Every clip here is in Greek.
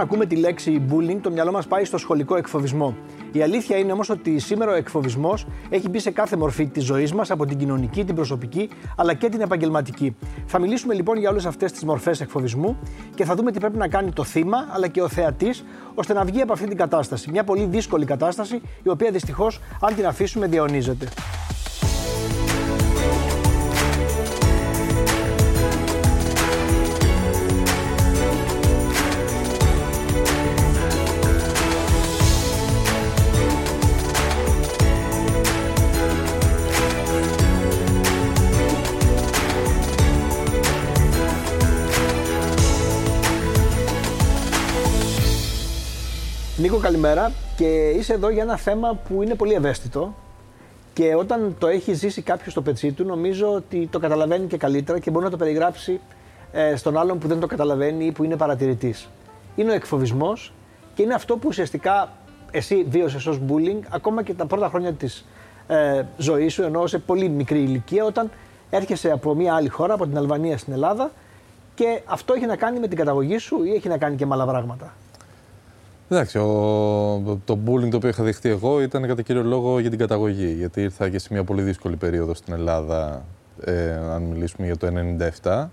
Όταν ακούμε τη λέξη bullying, το μυαλό μας πάει στο σχολικό εκφοβισμό. Η αλήθεια είναι όμως ότι σήμερα ο εκφοβισμός έχει μπει σε κάθε μορφή της ζωής μας, από την κοινωνική, την προσωπική αλλά και την επαγγελματική. Θα μιλήσουμε λοιπόν για όλες αυτές τις μορφές εκφοβισμού και θα δούμε τι πρέπει να κάνει το θύμα αλλά και ο θεατής ώστε να βγει από αυτή την κατάσταση. Μια πολύ δύσκολη κατάσταση, η οποία δυστυχώς, αν την αφήσουμε, διαιωνίζεται. Νίκο, καλημέρα. Και είσαι εδώ για ένα θέμα που είναι πολύ ευαίσθητο. Και όταν το έχει ζήσει κάποιος στο πετσί του, νομίζω ότι το καταλαβαίνει και καλύτερα και μπορεί να το περιγράψει ε, στον άλλον που δεν το καταλαβαίνει ή που είναι παρατηρητής. Είναι ο εκφοβισμός και είναι αυτό που ουσιαστικά εσύ βίωσες ως bullying ακόμα και τα πρώτα χρόνια της ε, ζωής σου, ενώ σε πολύ μικρή ηλικία, όταν έρχεσαι από μια άλλη χώρα, από την Αλβανία στην Ελλάδα και αυτό έχει να κάνει με την καταγωγή σου ή έχει να κάνει και με άλλα πράγματα. Εντάξει, ο, το bullying το οποίο είχα δεχτεί εγώ ήταν κατά κύριο λόγο για την καταγωγή. Γιατί ήρθα και σε μια πολύ δύσκολη περίοδο στην Ελλάδα, ε, αν μιλήσουμε για το 1997,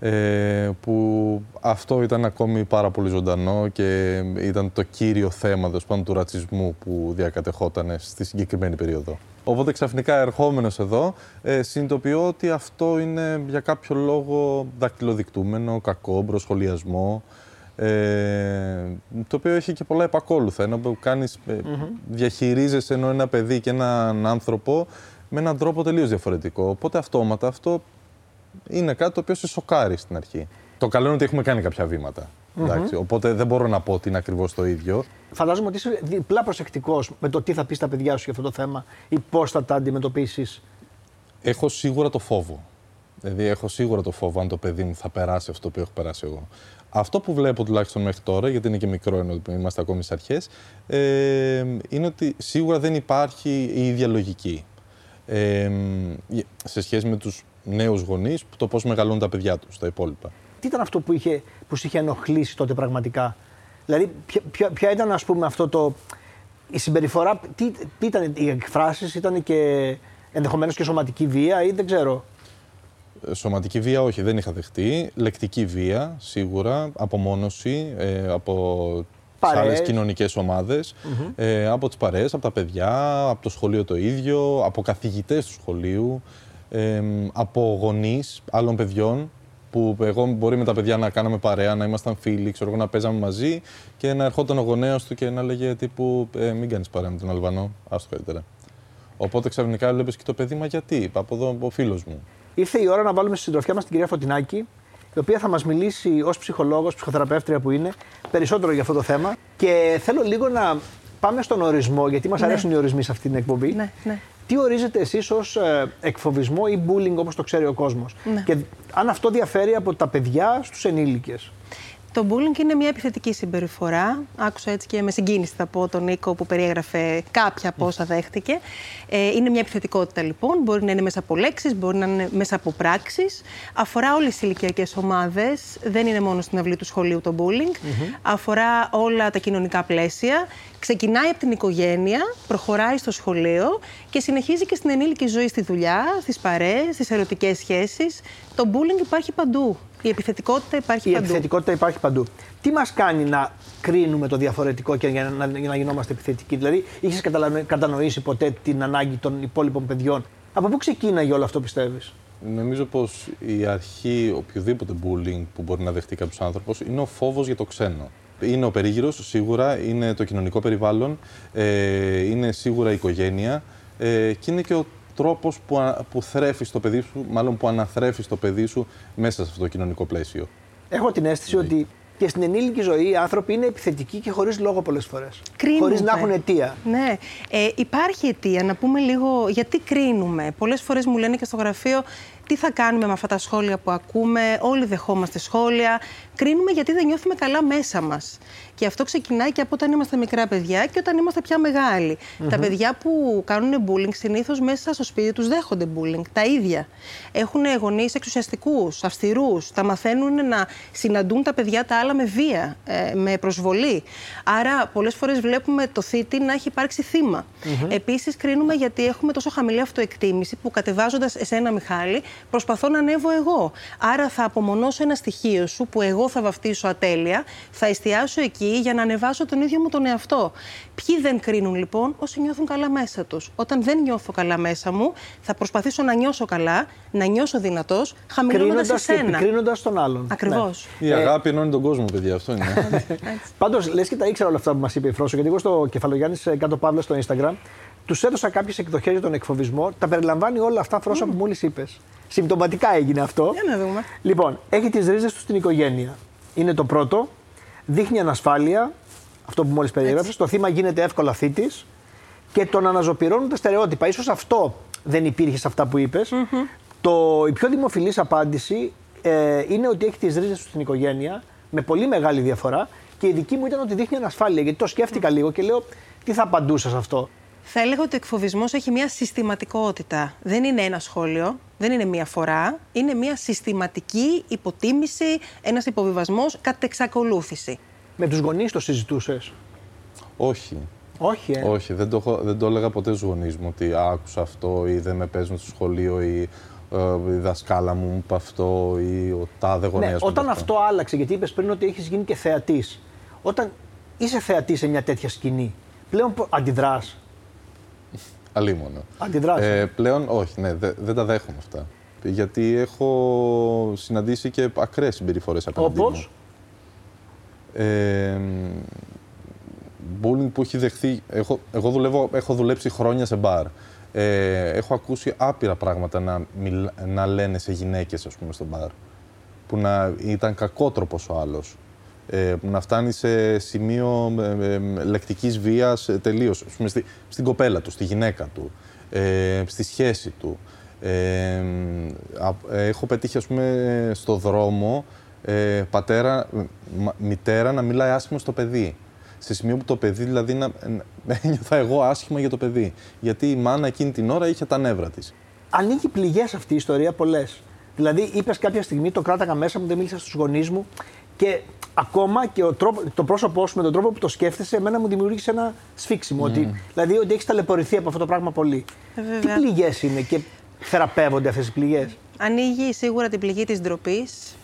ε, που αυτό ήταν ακόμη πάρα πολύ ζωντανό και ήταν το κύριο θέμα πάνω, του ρατσισμού που διακατεχόταν στη συγκεκριμένη περίοδο. Οπότε ξαφνικά ερχόμενος εδώ, ε, συνειδητοποιώ ότι αυτό είναι για κάποιο λόγο δακτυλοδεικτούμενο, κακό, προσχολιασμό, ε, το οποίο έχει και πολλά επακόλουθα. Ενώ κάνεις, ε, διαχειρίζεσαι ενώ ένα παιδί και έναν άνθρωπο με έναν τρόπο τελείως διαφορετικό. Οπότε αυτόματα αυτό είναι κάτι το οποίο σε σοκάρει στην αρχή. Το καλό είναι ότι έχουμε κάνει κάποια βήματα. οπότε δεν μπορώ να πω ότι είναι ακριβώς το ίδιο. Φαντάζομαι ότι είσαι διπλά προσεκτικός με το τι θα πεις στα παιδιά σου για αυτό το θέμα ή πώς θα τα αντιμετωπίσεις. Έχω σίγουρα το φόβο. Δηλαδή, έχω σίγουρα το φόβο αν το παιδί μου θα περάσει αυτό που έχω περάσει εγώ. Αυτό που βλέπω τουλάχιστον μέχρι τώρα, γιατί είναι και μικρό ενώ είμαστε ακόμη στις αρχές, ε, είναι ότι σίγουρα δεν υπάρχει η ίδια λογική. Ε, σε σχέση με τους νέους γονείς, το πώς μεγαλώνουν τα παιδιά τους, τα υπόλοιπα. Τι ήταν αυτό που, είχε, που σε είχε ενοχλήσει τότε πραγματικά, Δηλαδή, ποια, ποια ήταν ας πούμε αυτό το. Η συμπεριφορά, τι, τι ήταν οι εκφράσεις, ήταν και ενδεχομένως και σωματική βία ή δεν ξέρω; Σωματική βία όχι, δεν είχα δεχτεί. Λεκτική βία, σίγουρα. Απομόνωση ε, από τις άλλες κοινωνικές ε, από τις παρέες, από τα παιδιά, από το σχολείο το ίδιο, από καθηγητές του σχολείου, ε, από γονείς άλλων παιδιών. Που εγώ μπορεί με τα παιδιά να κάναμε παρέα, να ήμασταν φίλοι, ξέρω εγώ να παίζαμε μαζί και να ερχόταν ο γονέο του και να λέγε τύπου ε, Μην κάνεις παρέα με τον Αλβανό, άστο καλύτερα. Οπότε ξαφνικά έβλεπε και το παιδί, μα γιατί, από εδώ ο φίλος μου. Ήρθε η ώρα να βάλουμε στη συντροφιά μας την κυρία Φωτεινάκη, η οποία θα μας μιλήσει ως ψυχολόγος, ψυχοθεραπεύτρια που είναι, περισσότερο για αυτό το θέμα. Και θέλω λίγο να πάμε στον ορισμό, γιατί μας ναι. αρέσουν οι ορισμοί σε αυτή την εκπομπή. Ναι, ναι. Τι ορίζετε εσείς ως ε, εκφοβισμό ή bullying όπως το ξέρει ο κόσμος; Ναι. Και αν αυτό διαφέρει από τα παιδιά στους ενήλικες; Το bullying είναι μια επιθετική συμπεριφορά. Άκουσα έτσι και με συγκίνηση θα πω τον Νίκο που περιέγραφε κάποια από όσα δέχτηκε. Ε, είναι μια επιθετικότητα λοιπόν. Μπορεί να είναι μέσα από λέξεις, μπορεί να είναι μέσα από πράξεις. Αφορά όλες τις ηλικιακές ομάδες. Δεν είναι μόνο στην αυλή του σχολείου το bullying. Αφορά όλα τα κοινωνικά πλαίσια. Ξεκινάει από την οικογένεια, προχωράει στο σχολείο και συνεχίζει και στην ενήλικη ζωή στη δουλειά, στις παρέες, στις ερωτικές σχέσεις. Το bullying υπάρχει παντού. Η επιθετικότητα υπάρχει η παντού. Η επιθετικότητα υπάρχει παντού. Τι μας κάνει να κρίνουμε το διαφορετικό και για να, για να γινόμαστε επιθετικοί, Δηλαδή, είχες κατανοήσει ποτέ την ανάγκη των υπόλοιπων παιδιών; Από πού ξεκίναγε όλο αυτό, πιστεύεις; Νομίζω πως η αρχή οποιοδήποτε bullying που μπορεί να δεχτεί κάποιος άνθρωπος είναι ο φόβος για το ξένο. Είναι ο περίγυρος, σίγουρα, είναι το κοινωνικό περιβάλλον, ε, είναι σίγουρα η οικογένεια ε, και είναι και ο τρόπος που, που θρέφεις το παιδί σου, μάλλον που αναθρέφεις το παιδί σου μέσα σε αυτό το κοινωνικό πλαίσιο. Έχω την αίσθηση ναι. ότι και στην ενήλικη ζωή οι άνθρωποι είναι επιθετικοί και χωρίς λόγο πολλές φορές. Χωρίς να έχουν αιτία. Ναι. Ε, υπάρχει αιτία. Να πούμε λίγο γιατί κρίνουμε. Πολλές φορές μου λένε και στο γραφείο τι θα κάνουμε με αυτά τα σχόλια που ακούμε; Όλοι δεχόμαστε σχόλια. Κρίνουμε γιατί δεν νιώθουμε καλά μέσα μας. Και αυτό ξεκινάει και από όταν είμαστε μικρά παιδιά και όταν είμαστε πια μεγάλοι. Τα παιδιά που κάνουν bullying συνήθως μέσα στο σπίτι τους δέχονται bullying. Τα ίδια. Έχουν γονείς εξουσιαστικούς, αυστηρούς. Τα μαθαίνουν να συναντούν τα παιδιά τα άλλα με βία, ε, με προσβολή. Άρα, πολλές φορές βλέπουμε το θήτη να έχει υπάρξει θύμα. Επίσης, κρίνουμε γιατί έχουμε τόσο χαμηλή αυτοεκτίμηση που κατεβάζοντας εσένα, Μιχάλη, προσπαθώ να ανέβω εγώ. Άρα, θα απομονώσω ένα στοιχείο σου που εγώ θα βαφτίσω ατέλεια, θα εστιάσω εκεί για να ανεβάσω τον ίδιο μου τον εαυτό. Ποιοι δεν κρίνουν λοιπόν, όσοι νιώθουν καλά μέσα τους; Όταν δεν νιώθω καλά μέσα μου, θα προσπαθήσω να νιώσω καλά, να νιώσω δυνατός, χαμηλώνοντας εσένα. Κρίνοντας τον άλλον. Ακριβώς. Ναι. Η αγάπη ενώνει τον κόσμο, παιδιά. Αυτό είναι. Πάντως, λες και τα ήξερα όλα αυτά που μας είπε η Φρόσο, γιατί εγώ στο κεφαλογιάννης κάτω Παύλα στο Instagram τους έδωσα κάποιες εκδοχές για τον εκφοβισμό. Τα περιλαμβάνει όλα αυτά, Φρόσο, mm. που μόλις είπες. Συμπτωματικά έγινε αυτό. Για να δούμε. Λοιπόν, έχει τις ρίζες του στην οικογένεια. Είναι το πρώτο. Δείχνει ανασφάλεια, αυτό που μόλις περιέγραψες. Το θύμα γίνεται εύκολα θήτης και τον αναζωπηρώνουν τα στερεότυπα. σω αυτό δεν υπήρχε σε αυτά που είπες. Το, η πιο δημοφιλής απάντηση ε, είναι ότι έχει τις ρίζες του στην οικογένεια με πολύ μεγάλη διαφορά. Και η δική μου ήταν ότι δείχνει ανασφάλεια. Γιατί το σκέφτηκα λίγο και λέω, τι θα απαντούσα σε αυτό; Θα έλεγα ότι ο εκφοβισμός έχει μια συστηματικότητα. Δεν είναι ένα σχόλιο, δεν είναι μία φορά. Είναι μια συστηματική υποτίμηση, ένας υποβιβασμός κατ' εξακολούθηση. Με τους γονείς το συζητούσες; Όχι. Όχι, ε. Όχι, δεν το, δεν το έλεγα ποτέ στους γονείς μου ότι άκουσα αυτό ή δεν με παίζουν στο σχολείο ή ε, η δασκάλα μου είπε αυτό ή ο τάδε γονέας ναι, Όταν αυτό. άλλαξε, γιατί είπες πριν ότι έχεις γίνει και θεατής. Όταν είσαι θεατής σε μια τέτοια σκηνή, πλέον αντιδράς. Αλίμονο. Αντιδράσει. Ε, πλέον όχι, ναι, δε, δεν τα δέχομαι αυτά. Γιατί έχω συναντήσει και ακραίες συμπεριφορές απέναντί μου. Ε, bullying που έχει δεχθεί. Έχω, εγώ δουλεύω, έχω δουλέψει χρόνια σε μπαρ. Ε, έχω ακούσει άπειρα πράγματα να, να λένε σε γυναίκες, ας πούμε, στο μπαρ. Που να ήταν κακότροπος ο άλλος. Ε, που να φτάνει σε σημείο ε, ε, λεκτικής βίας ε, τελείως. Πούμε, στη, στην κοπέλα του, στη γυναίκα του, ε, στη σχέση του. Ε, έχω πετύχει, ας πούμε, στο δρόμο ε, πατέρα, μητέρα να μιλάει άσχημα στο παιδί. Σε σημείο που το παιδί, δηλαδή, να, να ένιωθα εγώ άσχημα για το παιδί. Γιατί η μάνα εκείνη την ώρα είχε τα νεύρα της. Ανοίγει πληγές αυτή η ιστορία πολλές. Δηλαδή, είπες κάποια στιγμή, το κράταγα μέσα μου, δεν μίλησα στους γονείς μου και ακόμα και ο τρόπο, το πρόσωπό σου με τον τρόπο που το σκέφτεσαι, εμένα μου δημιούργησε ένα σφίξιμο. Ότι, δηλαδή, ότι έχεις ταλαιπωρηθεί από αυτό το πράγμα πολύ. Ε, Τι πληγές είναι και θεραπεύονται αυτές οι πληγές; Ανοίγει σίγουρα την πληγή της ντροπής,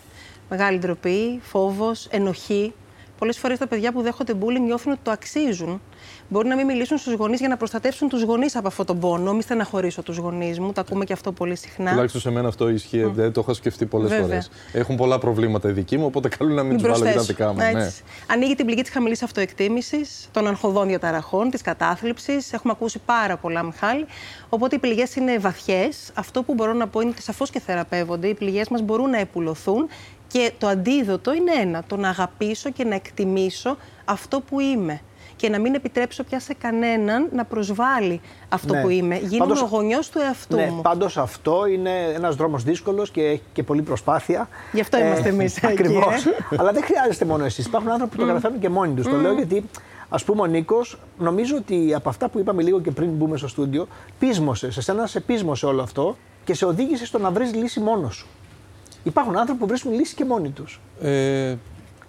μεγάλη ντροπή, φόβος, ενοχή. Πολλές φορές τα παιδιά που δέχονται bullying νιώθουν ότι το αξίζουν. Μπορεί να μην μιλήσουν στους γονείς για να προστατεύσουν τους γονείς από αυτόν τον πόνο. Μη στεναχωρήσω τους γονείς μου. Το ακούμε και αυτό πολύ συχνά. Τουλάχιστον σε μένα αυτό ισχύει. Mm. Δεν το έχω σκεφτεί πολλές φορές. Έχουν πολλά προβλήματα οι δικοί μου, οπότε καλούν να μην, τους βάλω για τα δικά μου. Ναι. Ανοίγει την πληγή της χαμηλής αυτοεκτίμησης, των αγχωδών διαταραχών, της κατάθλιψης. Έχουμε ακούσει πάρα πολλά, Μιχάλη. Οπότε οι πληγές είναι βαθιές. Αυτό που μπορώ να πω είναι ότι σαφώς και θεραπεύονται. Οι πληγές μας μπορούν να επουλωθούν και το αντίδοτο είναι ένα, το να αγαπήσω και να εκτιμήσω αυτό που είμαι και να μην επιτρέψω πια σε κανέναν να προσβάλλει αυτό ναι. που είμαι. Γίνομαι πάντως, ο γονιός του εαυτού ναι, μου. Πάντως αυτό είναι ένας δρόμος δύσκολος και έχει και πολλή προσπάθεια. Γι' αυτό είμαστε ε, εμείς. Ακριβώ. Ε. Αλλά δεν χρειάζεστε μόνο εσείς. Υπάρχουν άνθρωποι που το καταφέρνουν και μόνοι τους. Το λέω γιατί Α πούμε, ο Νίκος, νομίζω ότι από αυτά που είπαμε λίγο και πριν μπούμε στο στούντιο, πείσμωσε. Σε σένα σε πείσμωσε όλο αυτό και σε οδήγησε στο να βρεις λύση μόνος σου. Υπάρχουν άνθρωποι που βρίσκουν λύση και μόνοι τους. Ε,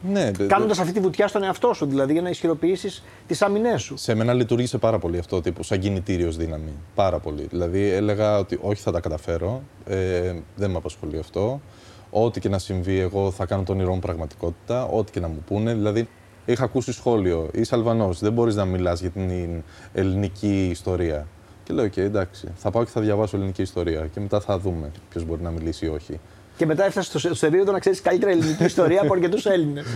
ναι. Κάνοντας αυτή τη βουτιά στον εαυτό σου, δηλαδή για να ισχυροποιήσεις τις άμυνές σου. Σε μένα λειτουργήσε πάρα πολύ αυτό, τύπου, σαν κινητήριος δύναμη. Πάρα πολύ. Δηλαδή έλεγα ότι όχι, θα τα καταφέρω. Ε, δεν με απασχολεί αυτό. Ό,τι και να συμβεί, εγώ θα κάνω τον όνειρό μου πραγματικότητα. Ό,τι και να μου πούνε. Δηλαδή, είχα ακούσει σχόλιο. Είσαι Αλβανός, δεν μπορείς να μιλάς για την ελληνική ιστορία. Και λέω: OK, εντάξει, θα πάω και θα διαβάσω ελληνική ιστορία και μετά θα δούμε ποιος μπορεί να μιλήσει ή όχι. Και μετά έφτασε στο, στο επίπεδο να ξέρεις καλύτερα ελληνική ιστορία από αρκετούς Έλληνες.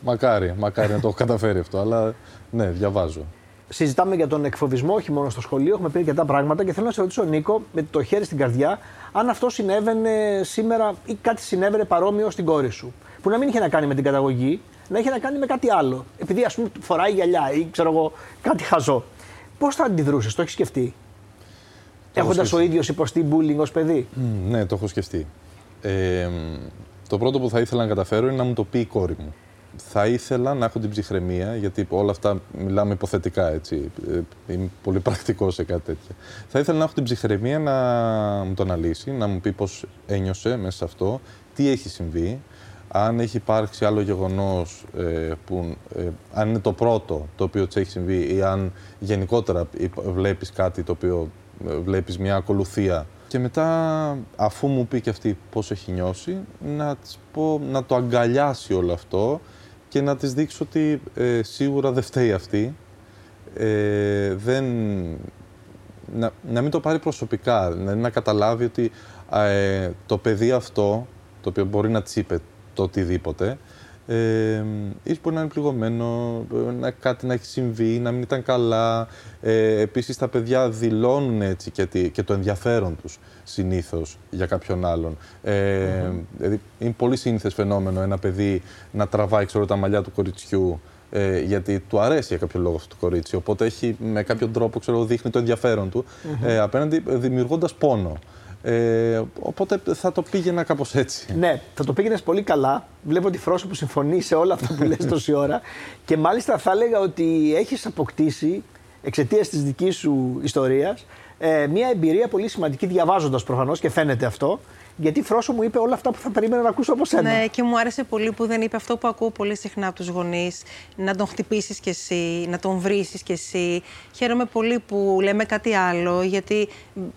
Μακάρι, μακάρι να το έχω καταφέρει αυτό, αλλά ναι, διαβάζω. Συζητάμε για τον εκφοβισμό, όχι μόνο στο σχολείο, έχουμε πει αρκετά πράγματα και θέλω να σε ρωτήσω, Νίκο, με το χέρι στην καρδιά, αν αυτό συνέβαινε σήμερα ή κάτι συνέβαινε παρόμοιο στην κόρη σου. Που να μην είχε να κάνει με την καταγωγή, να είχε να κάνει με κάτι άλλο. Επειδή ας πούμε φοράει γυαλιά ή ξέρω εγώ κάτι χαζό. Πώς θα αντιδρούσες, το έχεις σκεφτεί; Έχοντας ο ίδιος υποστεί bullying ως παιδί; ναι, το έχω σκεφτεί. Ε, Το πρώτο που θα ήθελα να καταφέρω είναι να μου το πει η κόρη μου. Θα ήθελα να έχω την ψυχραιμία, γιατί όλα αυτά μιλάμε υποθετικά, έτσι. Ε, είμαι πολύ πρακτικός σε κάτι τέτοιο. Θα ήθελα να έχω την ψυχραιμία να μου το αναλύσει, να μου πει πώς ένιωσε μέσα σε αυτό, τι έχει συμβεί, αν έχει υπάρξει άλλο γεγονός ε, που, ε, αν είναι το πρώτο το οποίο της έχει συμβεί ή αν γενικότερα βλέπεις κάτι το οποίο ε, βλέπεις μια ακολουθία και μετά αφού μου πει και αυτή πώς έχει νιώσει να, της πω, να το αγκαλιάσει όλο αυτό και να της δείξω ότι ε, σίγουρα δεν φταίει αυτή δεν, να, να μην το πάρει προσωπικά, να, να καταλάβει ότι το παιδί αυτό το οποίο μπορεί να της είπε το οτιδήποτε. Ε, ίσως μπορεί να είναι πληγωμένο, να κάτι να έχει συμβεί, να μην ήταν καλά. Ε, επίσης τα παιδιά δηλώνουν έτσι και, και το ενδιαφέρον τους συνήθως για κάποιον άλλον. Ε, δηλαδή είναι πολύ σύνηθες φαινόμενο ένα παιδί να τραβάει ξέρω, τα μαλλιά του κοριτσιού ε, γιατί του αρέσει για κάποιο λόγο αυτό το κορίτσι. Οπότε έχει με κάποιον τρόπο ξέρω, δείχνει το ενδιαφέρον του ε, απέναντι δημιουργώντας πόνο. Ε, οπότε θα το πήγαινα κάπως έτσι. Ναι, θα το πήγαινες πολύ καλά. Βλέπω τη Φρόσο που συμφωνεί σε όλα αυτά που λες τόση ώρα. Και μάλιστα θα έλεγα ότι έχεις αποκτήσει εξαιτίας της δικής σου ιστορίας ε, μια εμπειρία πολύ σημαντική διαβάζοντας προφανώς και φαίνεται αυτό γιατί Φρόσο μου είπε όλα αυτά που θα περίμενα να ακούσω από σένα. Ναι, και μου άρεσε πολύ που δεν είπε αυτό που ακούω πολύ συχνά από τους γονείς. Να τον χτυπήσεις κι εσύ, να τον βρει κι εσύ. Χαίρομαι πολύ που λέμε κάτι άλλο, γιατί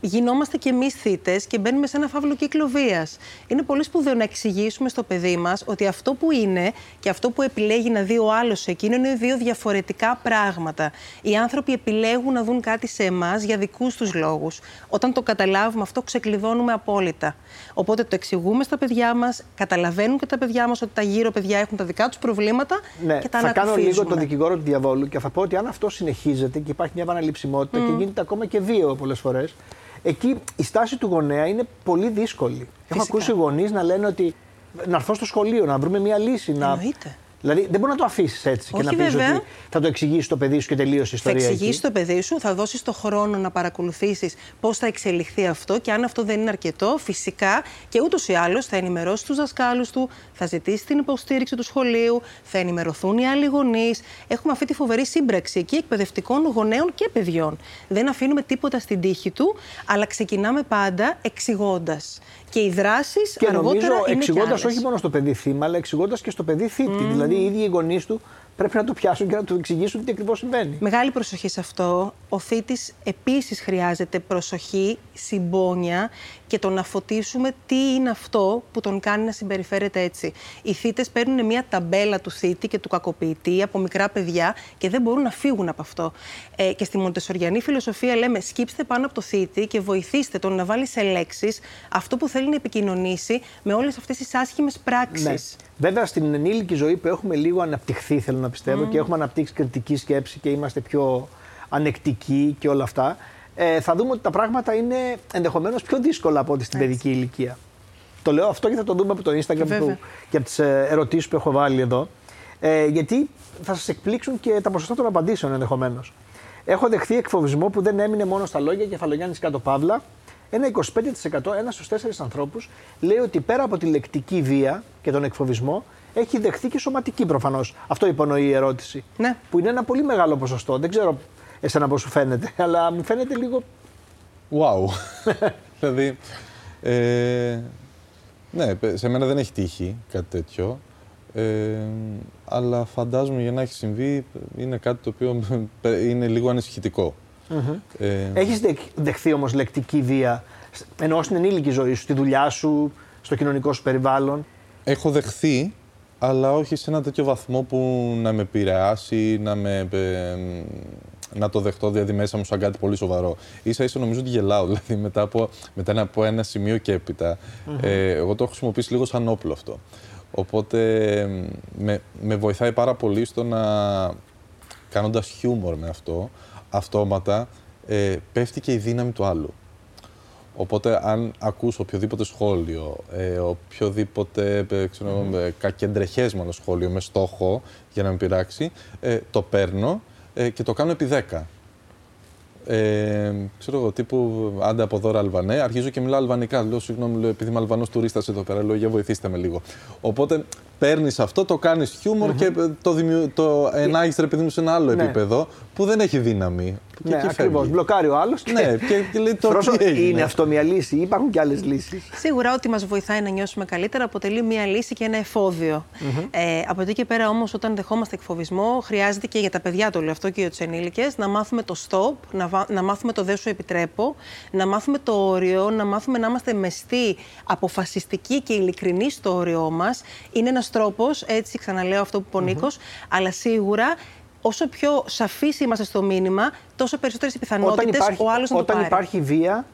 γινόμαστε κι εμείς θύτε και μπαίνουμε σε ένα φαύλο κύκλο βίας. Είναι πολύ σπουδαίο να εξηγήσουμε στο παιδί μας ότι αυτό που είναι και αυτό που επιλέγει να δει ο άλλος εκείνο είναι δύο διαφορετικά πράγματα. Οι άνθρωποι επιλέγουν να δουν κάτι σε εμάς για δικούς τους λόγους. Όταν το καταλάβουμε αυτό, ξεκλειδώνουμε απόλυτα. Οπότε το εξηγούμε στα παιδιά μας, καταλαβαίνουν και τα παιδιά μας ότι τα γύρω παιδιά έχουν τα δικά τους προβλήματα ναι, και τα Θα κάνω λίγο τον δικηγόρο του διαβόλου και θα πω ότι αν αυτό συνεχίζεται και υπάρχει μια επαναληψιμότητα και γίνεται ακόμα και δύο πολλές φορές, εκεί η στάση του γονέα είναι πολύ δύσκολη. Φυσικά. Έχω ακούσει γονείς να λένε ότι να έρθω στο σχολείο, να βρούμε μια λύση. Εννοείται. Δηλαδή δεν μπορεί να το αφήσεις έτσι Όχι, και να πεις ότι θα το εξηγήσει το παιδί σου και τελείωσε η ιστορία. Θα εξηγήσει το παιδί σου, θα δώσεις το χρόνο να παρακολουθήσεις πώς θα εξελιχθεί αυτό και αν αυτό δεν είναι αρκετό, φυσικά και ούτως ή άλλως θα ενημερώσει τους δασκάλους του, θα ζητήσει την υποστήριξη του σχολείου, θα ενημερωθούν οι άλλοι γονείς. Έχουμε αυτή τη φοβερή σύμπραξη εκεί εκπαιδευτικών γονέων και παιδιών. Δεν αφήνουμε τίποτα στην τύχη του, αλλά ξεκινάμε πάντα εξηγώντας. Και οι δράσεις αργότερα νομίζω, είναι εξηγώντας όχι μόνο στο παιδί θύμα, αλλά εξηγώντας και στο παιδί θήτη. Mm. Δηλαδή οι ίδιοι οι γονείς του πρέπει να το πιάσουν και να του εξηγήσουν τι ακριβώς συμβαίνει. Μεγάλη προσοχή σε αυτό. Ο θήτης επίσης χρειάζεται προσοχή, συμπόνια και το να φωτίσουμε τι είναι αυτό που τον κάνει να συμπεριφέρεται έτσι. Οι θήτες παίρνουν μια ταμπέλα του θήτη και του κακοποιητή από μικρά παιδιά και δεν μπορούν να φύγουν από αυτό. Ε, και στη Μοντεσοριανή φιλοσοφία λέμε σκύψτε πάνω από το θήτη και βοηθήστε τον να βάλει σε λέξεις αυτό που θέλει να επικοινωνήσει με όλες αυτές τις άσχημες πράξεις. Ναι. Βέβαια, στην ενήλικη ζωή που έχουμε λίγο αναπτυχθεί, θέλω να πιστεύω, και έχουμε αναπτύξει κριτική σκέψη και είμαστε πιο ανεκτικοί και όλα αυτά, ε, θα δούμε ότι τα πράγματα είναι ενδεχομένως πιο δύσκολα από ό,τι στην παιδική ηλικία. Το λέω αυτό και θα το δούμε από το Instagram που, και από τις ε, ερωτήσεις που έχω βάλει εδώ. Ε, γιατί θα σας εκπλήξουν και τα ποσοστά των απαντήσεων ενδεχομένως. Έχω δεχθεί εκφοβισμό που δεν έμεινε μόνο στα λόγια κεφαλογιάννης κάτω παύλα, ένα 25%, ένα στους τέσσερις ανθρώπους, λέει ότι πέρα από τη λεκτική βία και τον εκφοβισμό, έχει δεχθεί και σωματική προφανώς. Αυτό υπονοεί η ερώτηση. Ναι. Που είναι ένα πολύ μεγάλο ποσοστό. Δεν ξέρω εσένα πώς σου φαίνεται, αλλά μου φαίνεται λίγο. Wow. δηλαδή. Ε, ναι, σε μένα δεν έχει τύχει κάτι τέτοιο. Ε, αλλά φαντάζομαι για να έχει συμβεί είναι κάτι το οποίο είναι λίγο ανησυχητικό. Mm-hmm. Ε, Έχεις δεχθεί όμως λεκτική βία ενώ στην ενήλικη ζωή σου, στη δουλειά σου, στο κοινωνικό σου περιβάλλον; Έχω δεχθεί, αλλά όχι σε ένα τέτοιο βαθμό που να με επηρεάσει, να, με, να το δεχτώ δηλαδή μέσα μου σαν κάτι πολύ σοβαρό. Ίσα ίσα νομίζω ότι γελάω, δηλαδή μετά από, μετά από ένα σημείο και έπειτα. Ε, εγώ το έχω χρησιμοποιήσει λίγο σαν όπλο αυτό. Οπότε με, με βοηθάει πάρα πολύ στο να κάνοντας χιούμορ με αυτό, αυτόματα ε, πέφτει και η δύναμη του άλλου. Οπότε, αν ακούσω οποιοδήποτε σχόλιο, ε, οποιοδήποτε ε, ξέρω, mm. κακεντρεχέσμενο σχόλιο με στόχο για να με πειράξει, ε, το παίρνω ε, και το κάνω επί 10. Ε, ξέρω εγώ, τύπου άντε από δώρα Αλβανέ. Αρχίζω και μιλάω αλβανικά. Λέω συγγνώμη, λέω, επειδή είμαι Αλβανός τουρίστας εδώ πέρα. Λέω για βοηθήστε με λίγο. Οπότε παίρνεις αυτό, το κάνεις χιούμορ και το, δημιου... το ενάγεις ρε παιδί μου σε ένα άλλο Ναι. επίπεδο που δεν έχει δύναμη. Και Ναι, εκεί ακριβώς. φεύγει. Μπλοκάρει ο άλλος. Ναι, και, και λέει το Φρόσο, τι έγινε. είναι αυτό μια λύση ή υπάρχουν και άλλες λύσεις. Σίγουρα ό,τι μας βοηθάει να νιώσουμε καλύτερα αποτελεί μία λύση και ένα εφόδιο. Ε, από εκεί και πέρα όμως, όταν δεχόμαστε εκφοβισμό, χρειάζεται και για τα παιδιά το λέω αυτό και για τους ενήλικες να μάθουμε το stop, να, βα- να μάθουμε το δεν σου επιτρέπω, να μάθουμε το όριο, να μάθουμε να είμαστε μεστοί, αποφασιστικοί και ειλικρινεί στο όριό μας. Είναι ένας τρόπος, έτσι ξαναλέω αυτό που είπε ο Νίκος, αλλά σίγουρα. Όσο πιο σαφείς είμαστε στο μήνυμα, τόσο περισσότερες οι Όταν πιθανότητες υπάρχει, ο άλλος να το όταν πάρει. υπάρχει βία,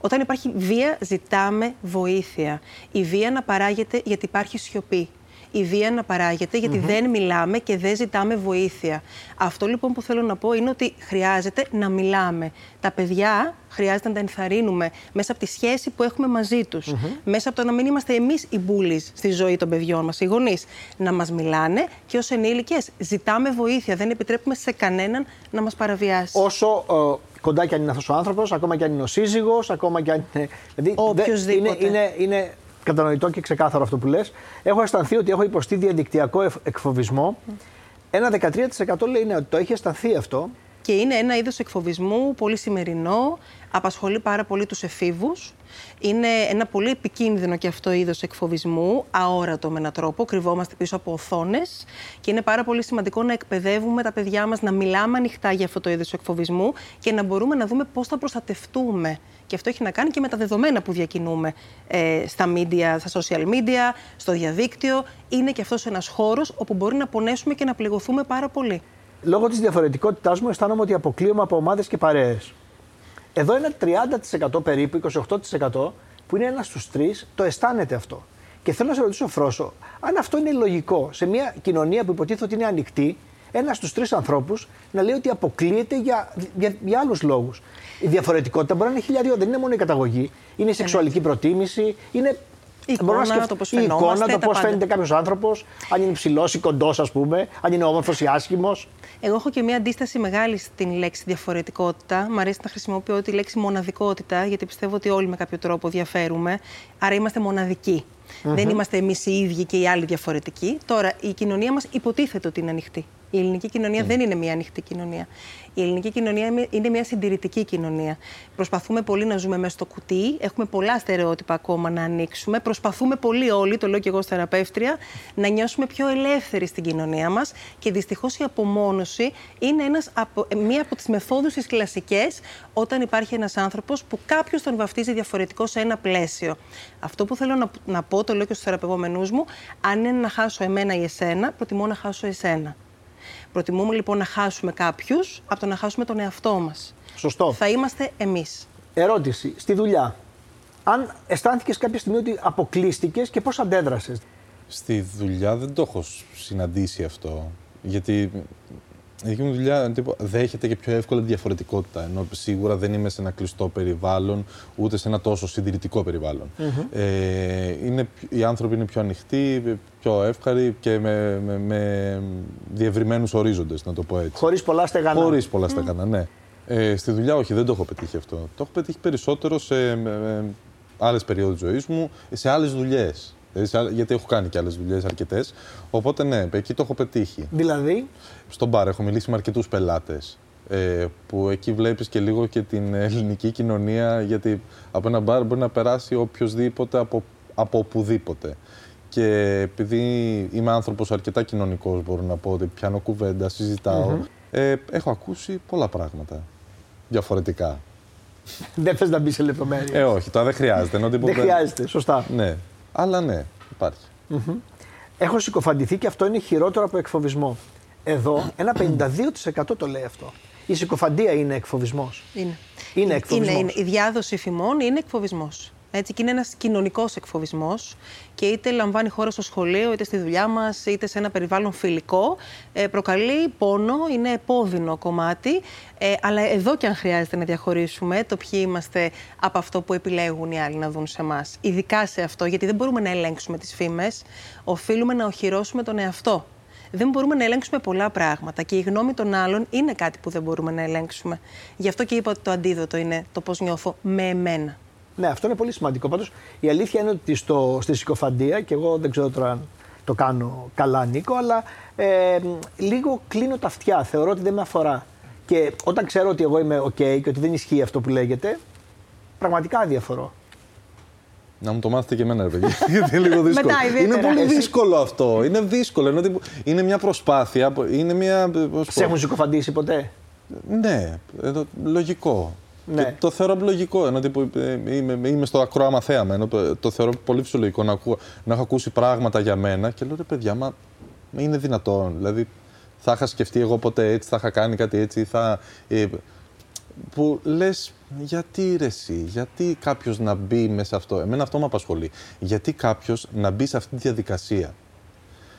Όταν υπάρχει βία, ζητάμε βοήθεια. Η βία να παράγεται γιατί υπάρχει σιωπή. Η βία να παράγεται γιατί δεν μιλάμε και δεν ζητάμε βοήθεια. Αυτό λοιπόν που θέλω να πω είναι ότι χρειάζεται να μιλάμε. Τα παιδιά χρειάζεται να τα ενθαρρύνουμε μέσα από τη σχέση που έχουμε μαζί τους. Μέσα από το να μην είμαστε εμείς οι μπούλεις στη ζωή των παιδιών μας, οι γονείς. Να μας μιλάνε και ως ενήλικες ζητάμε βοήθεια. Δεν επιτρέπουμε σε κανέναν να μας παραβιάσει. όσο ε, κοντά κι αν είναι αυτός ο άνθρωπος, ακόμα κι αν είναι ο σύζυγος, ακόμα κι αν είναι. Δηλαδή, δεν- Οποιοσδήποτε. Είναι, είναι, είναι κατανοητό και ξεκάθαρο αυτό που λες. Έχω αισθανθεί ότι έχω υποστεί διαδικτυακό εφ- εκφοβισμό. Ένα 13% λέει ναι, ότι το έχει αισθανθεί αυτό. Και είναι ένα είδος εκφοβισμού πολύ σημερινό, απασχολεί πάρα πολύ τους εφήβους. Είναι ένα πολύ επικίνδυνο και αυτό είδος εκφοβισμού, αόρατο με έναν τρόπο, κρυβόμαστε πίσω από οθόνες και είναι πάρα πολύ σημαντικό να εκπαιδεύουμε τα παιδιά μας να μιλάμε ανοιχτά για αυτό το είδος εκφοβισμού και να μπορούμε να δούμε πώς θα προστατευτούμε. Και αυτό έχει να κάνει και με τα δεδομένα που διακινούμε ε, στα media, στα social media, στο διαδίκτυο. Είναι και αυτός ένας χώρος όπου μπορεί να πονέσουμε και να πληγωθούμε πάρα πολύ. Λόγω της διαφορετικότητάς μου, αισθάνομαι ότι αποκλείομαι από ομάδες και παρέες. Εδώ ένα 30% περίπου, 28% που είναι ένας στους τρεις, το αισθάνεται αυτό. Και θέλω να σε ρωτήσω, Φρόσο, αν αυτό είναι λογικό σε μια κοινωνία που υποτίθεται ότι είναι ανοιχτή, ένας στους τρεις ανθρώπους να λέει ότι αποκλείεται για, για, για άλλους λόγους. Η διαφορετικότητα μπορεί να είναι χιλιαδιό, δεν είναι μόνο η καταγωγή. Είναι η σεξουαλική προτίμηση, είναι. Η μπορώ να εικόνα, σκεφτώ- το πώς η εικόνα, φαινόμαστε, το τα πώς πάντα. φαίνεται κάποιος άνθρωπος, αν είναι ψηλός ή κοντός, ας πούμε, αν είναι όμορφος ή άσχημος. Εγώ έχω και μια αντίσταση μεγάλη στην λέξη διαφορετικότητα. Μ' αρέσει να χρησιμοποιώ τη λέξη μοναδικότητα, γιατί πιστεύω ότι όλοι με κάποιο τρόπο διαφέρουμε. Άρα είμαστε μοναδικοί. Δεν είμαστε εμείς οι ίδιοι και οι άλλοι διαφορετικοί. Τώρα, η κοινωνία μας υποτίθεται ότι είναι ανοιχτή. Η ελληνική κοινωνία δεν είναι μια ανοιχτή κοινωνία. Η ελληνική κοινωνία είναι- είναι μια συντηρητική κοινωνία. Προσπαθούμε πολύ να ζούμε μέσα στο κουτί. Έχουμε πολλά στερεότυπα ακόμα να ανοίξουμε. Προσπαθούμε πολύ όλοι, το λέω και εγώ ως θεραπεύτρια, να νιώσουμε πιο ελεύθεροι στην κοινωνία μας. Και δυστυχώς η απομόνωση είναι ένας από, ε, μία από τις μεθόδους τις κλασικές όταν υπάρχει ένας άνθρωπος που κάποιος τον βαφτίζει διαφορετικό σε ένα πλαίσιο. Αυτό που θέλω να, να πω, το λέω και στους θεραπευόμενους μου, αν είναι να χάσω εμένα ή εσένα, προτιμώ να χάσω εσένα. Προτιμούμε λοιπόν να χάσουμε κάποιους από το να χάσουμε τον εαυτό μας. Σωστό. Θα είμαστε εμείς. Ερώτηση. Στη δουλειά. Αν αισθάνθηκες κάποια στιγμή ότι αποκλείστηκες και πώς αντέδρασες; Στη δουλειά δεν το έχω συναντήσει αυτό. Γιατί η δική μου δουλειά τύπου, δέχεται και πιο εύκολα τη διαφορετικότητα. Ενώ σίγουρα δεν είμαι σε ένα κλειστό περιβάλλον, ούτε σε ένα τόσο συντηρητικό περιβάλλον. Ε, είναι, οι άνθρωποι είναι πιο ανοιχτοί, πιο εύχαροι και με, με, με διευρυμένους ορίζοντες, να το πω έτσι. Χωρίς πολλά στεγανά. Χωρίς πολλά στεγανά, ναι. Ε, στη δουλειά, όχι, δεν το έχω πετύχει αυτό. Το έχω πετύχει περισσότερο σε άλλες περιόδους ζωής μου, σε άλλες δουλειές. Γιατί έχω κάνει και άλλες δουλειές αρκετές. Οπότε, ναι, εκεί το έχω πετύχει. Δηλαδή, Στον μπαρ έχω μιλήσει με αρκετούς πελάτες. Ε, που εκεί βλέπεις και λίγο και την ελληνική κοινωνία γιατί από ένα μπαρ μπορεί να περάσει οποιοδήποτε από, από οπουδήποτε. Και επειδή είμαι άνθρωπος αρκετά κοινωνικός μπορώ να πω ότι πιάνω κουβέντα, συζητάω, ε, έχω ακούσει πολλά πράγματα διαφορετικά. δεν θες να μπεις σε λεπτομέρειες. Ε, όχι, τώρα δεν χρειάζεται. Ενώ δεν τίποτε- χρειάζεται. Σωστά. Ναι, αλλά ναι, υπάρχει. Έχω συκοφαντηθεί και αυτό είναι χειρότερο από εκφοβισμό. Εδώ ένα 52% το λέει αυτό. Η συκοφαντία είναι εκφοβισμός. Είναι. Είναι εκφοβισμός. Είναι, είναι. Η διάδοση φημών είναι εκφοβισμός. Έτσι, και είναι ένας κοινωνικός εκφοβισμός και είτε λαμβάνει χώρα στο σχολείο, είτε στη δουλειά μας, είτε σε ένα περιβάλλον φιλικό. Ε, προκαλεί πόνο, είναι επώδυνο κομμάτι. Ε, αλλά εδώ και αν χρειάζεται να διαχωρίσουμε το ποιοι είμαστε από αυτό που επιλέγουν οι άλλοι να δουν σε εμάς. Ειδικά σε αυτό, γιατί δεν μπορούμε να ελέγξουμε τις φήμες. Οφείλουμε να οχυρώσουμε τον εαυτό. δεν μπορούμε να ελέγξουμε πολλά πράγματα. Και η γνώμη των άλλων είναι κάτι που δεν μπορούμε να ελέγξουμε. Γι' αυτό και είπα ότι το αντίδοτο είναι το πώς νιώθω με εμένα. Ναι, αυτό είναι πολύ σημαντικό. Πάντως η αλήθεια είναι ότι στο, στη συκοφαντία, και εγώ δεν ξέρω τώρα αν το κάνω καλά, Νίκο, αλλά ε, λίγο κλείνω τα αυτιά. Θεωρώ ότι δεν με αφορά. Και όταν ξέρω ότι εγώ είμαι OK και ότι δεν ισχύει αυτό που λέγεται, πραγματικά διαφορώ. Να μου το μάθετε και εμένα, ρε παιδί. Γιατί είναι λίγο δύσκολο. Μετά, είναι ιδιαίτερα. πολύ δύσκολο αυτό. Είναι δύσκολο. ενώ ότι Είναι μια προσπάθεια. Είναι μια. πώς Σε πω- έχουν συκοφαντήσει ποτέ; Ναι, εδώ, λογικό. Ναι. Και το θεωρώ λογικό. Ενώ τύπου, ε, είμαι, είμαι στο ακρόαμα θέαμα. Ενώ το, το θεωρώ πολύ φυσιολογικό να, ακούω, να έχω ακούσει πράγματα για μένα και λέω ρε παιδιά, μα μα είναι δυνατόν. Δηλαδή, θα είχα σκεφτεί εγώ ποτέ έτσι, θα είχα κάνει κάτι έτσι, ή θα. ε, που λες, γιατί ρε εσύ, γιατί κάποιος να μπει μέσα σε αυτό. Εμένα αυτό με απασχολεί. Γιατί κάποιος να μπει σε αυτή τη διαδικασία.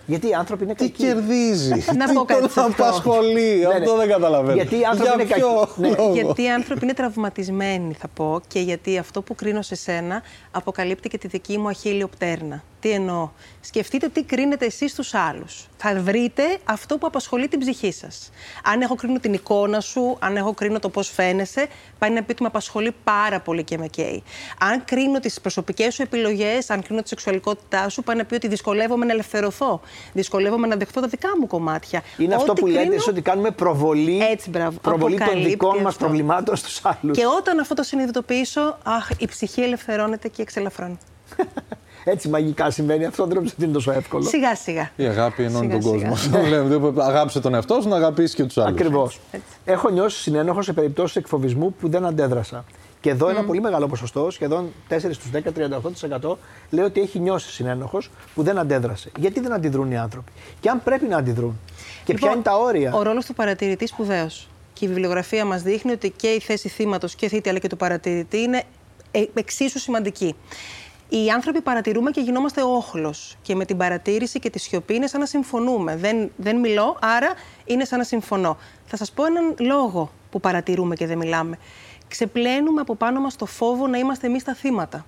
Γιατί οι άνθρωποι είναι Τι κακοί. κερδίζει, Να τι πω κάτι τον σε αυτό. απασχολεί, Ναι, αυτό ναι. δεν καταλαβαίνω. Γιατί οι άνθρωποι Για είναι ποιο κακοί. Ναι, λόγο; Γιατί οι άνθρωποι είναι τραυματισμένοι, θα πω, και γιατί αυτό που κρίνω σε σένα αποκαλύπτει και τη δική μου αχίλιο πτέρνα. Τι εννοώ; Σκεφτείτε τι κρίνετε εσείς στους άλλους. Θα βρείτε αυτό που απασχολεί την ψυχή σας. Αν έχω κρίνω την εικόνα σου, αν έχω κρίνω το πώς φαίνεσαι, πάει να πει ότι με απασχολεί πάρα πολύ και με καίει. Αν κρίνω τις προσωπικές σου επιλογές, αν κρίνω τη σεξουαλικότητά σου, πάει να πει ότι δυσκολεύομαι να ελευθερωθώ. Δυσκολεύομαι να δεχτώ τα δικά μου κομμάτια. Είναι αυτό Ό,τι που λέτε κρίνω- εσείς ότι κάνουμε προβολή, Έτσι, μπράβο. προβολή των Αποκαλύπτει δικών μας αυτό. προβλημάτων στους άλλους. Και όταν αυτό το συνειδητοποιήσω, αχ, η ψυχή ελευθερώνεται και εξελαφρώνει. Έτσι μαγικά συμβαίνει αυτό, δεν νομίζω ότι είναι τόσο εύκολο. Σιγά σιγά. Η αγάπη ενώνει τον Σιγά, κόσμο. σιγά. Αυτό λέμε. Δηλαδή, Αγάπησε τον εαυτό σου, να αγαπήσεις και τους άλλους. Ακριβώς. έτσι. Έχω νιώσει συνένοχο σε περιπτώσεις εκφοβισμού που δεν αντέδρασα. Και εδώ ένα πολύ μεγάλο ποσοστό, σχεδόν 4 στους 10, 38% λέει ότι έχει νιώσει συνένοχος που δεν αντέδρασε. Γιατί δεν αντιδρούν οι άνθρωποι; Και αν πρέπει να αντιδρούν; Και ποια Λοιπόν, είναι τα όρια; Ο ρόλος του παρατηρητής σπουδαίος. Και η βιβλιογραφία μας δείχνει ότι και η θέση θύματος και θήτη αλλά και του παρατηρητή είναι ε, εξίσου σημαντική. Οι άνθρωποι παρατηρούμε και γινόμαστε όχλος. Και με την παρατήρηση και τη σιωπή είναι σαν να συμφωνούμε. Δεν, δεν μιλώ, άρα είναι σαν να συμφωνώ. Θα σας πω έναν λόγο που παρατηρούμε και δεν μιλάμε. Ξεπλένουμε από πάνω μας το φόβο να είμαστε εμείς τα θύματα.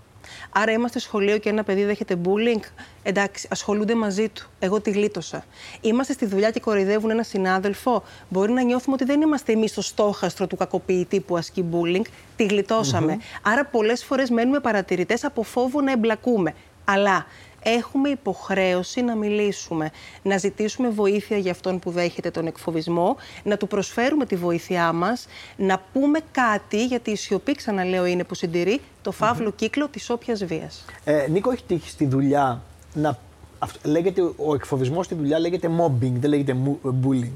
Άρα είμαστε σχολείο και ένα παιδί δέχεται bullying. Εντάξει, ασχολούνται μαζί του. Εγώ τη γλίτωσα. Είμαστε στη δουλειά και κοροϊδεύουν ένα συνάδελφο. Μπορεί να νιώθουμε ότι δεν είμαστε εμείς το στόχαστρο του κακοποιητή που ασκεί bullying. Τη γλιτωσαμε Άρα πολλές φορές μένουμε παρατηρητές από φόβο να εμπλακούμε. Αλλά έχουμε υποχρέωση να μιλήσουμε, να ζητήσουμε βοήθεια για αυτόν που δέχεται τον εκφοβισμό, να του προσφέρουμε τη βοήθειά μας, να πούμε κάτι, γιατί η σιωπή, ξαναλέω, είναι που συντηρεί το φαύλο κύκλο της όποιας βίας. Ε, Νίκο, έχει τύχει στη δουλειά να. αυ- λέγεται, ο εκφοβισμός στη δουλειά λέγεται mobbing, δεν λέγεται μου- bullying.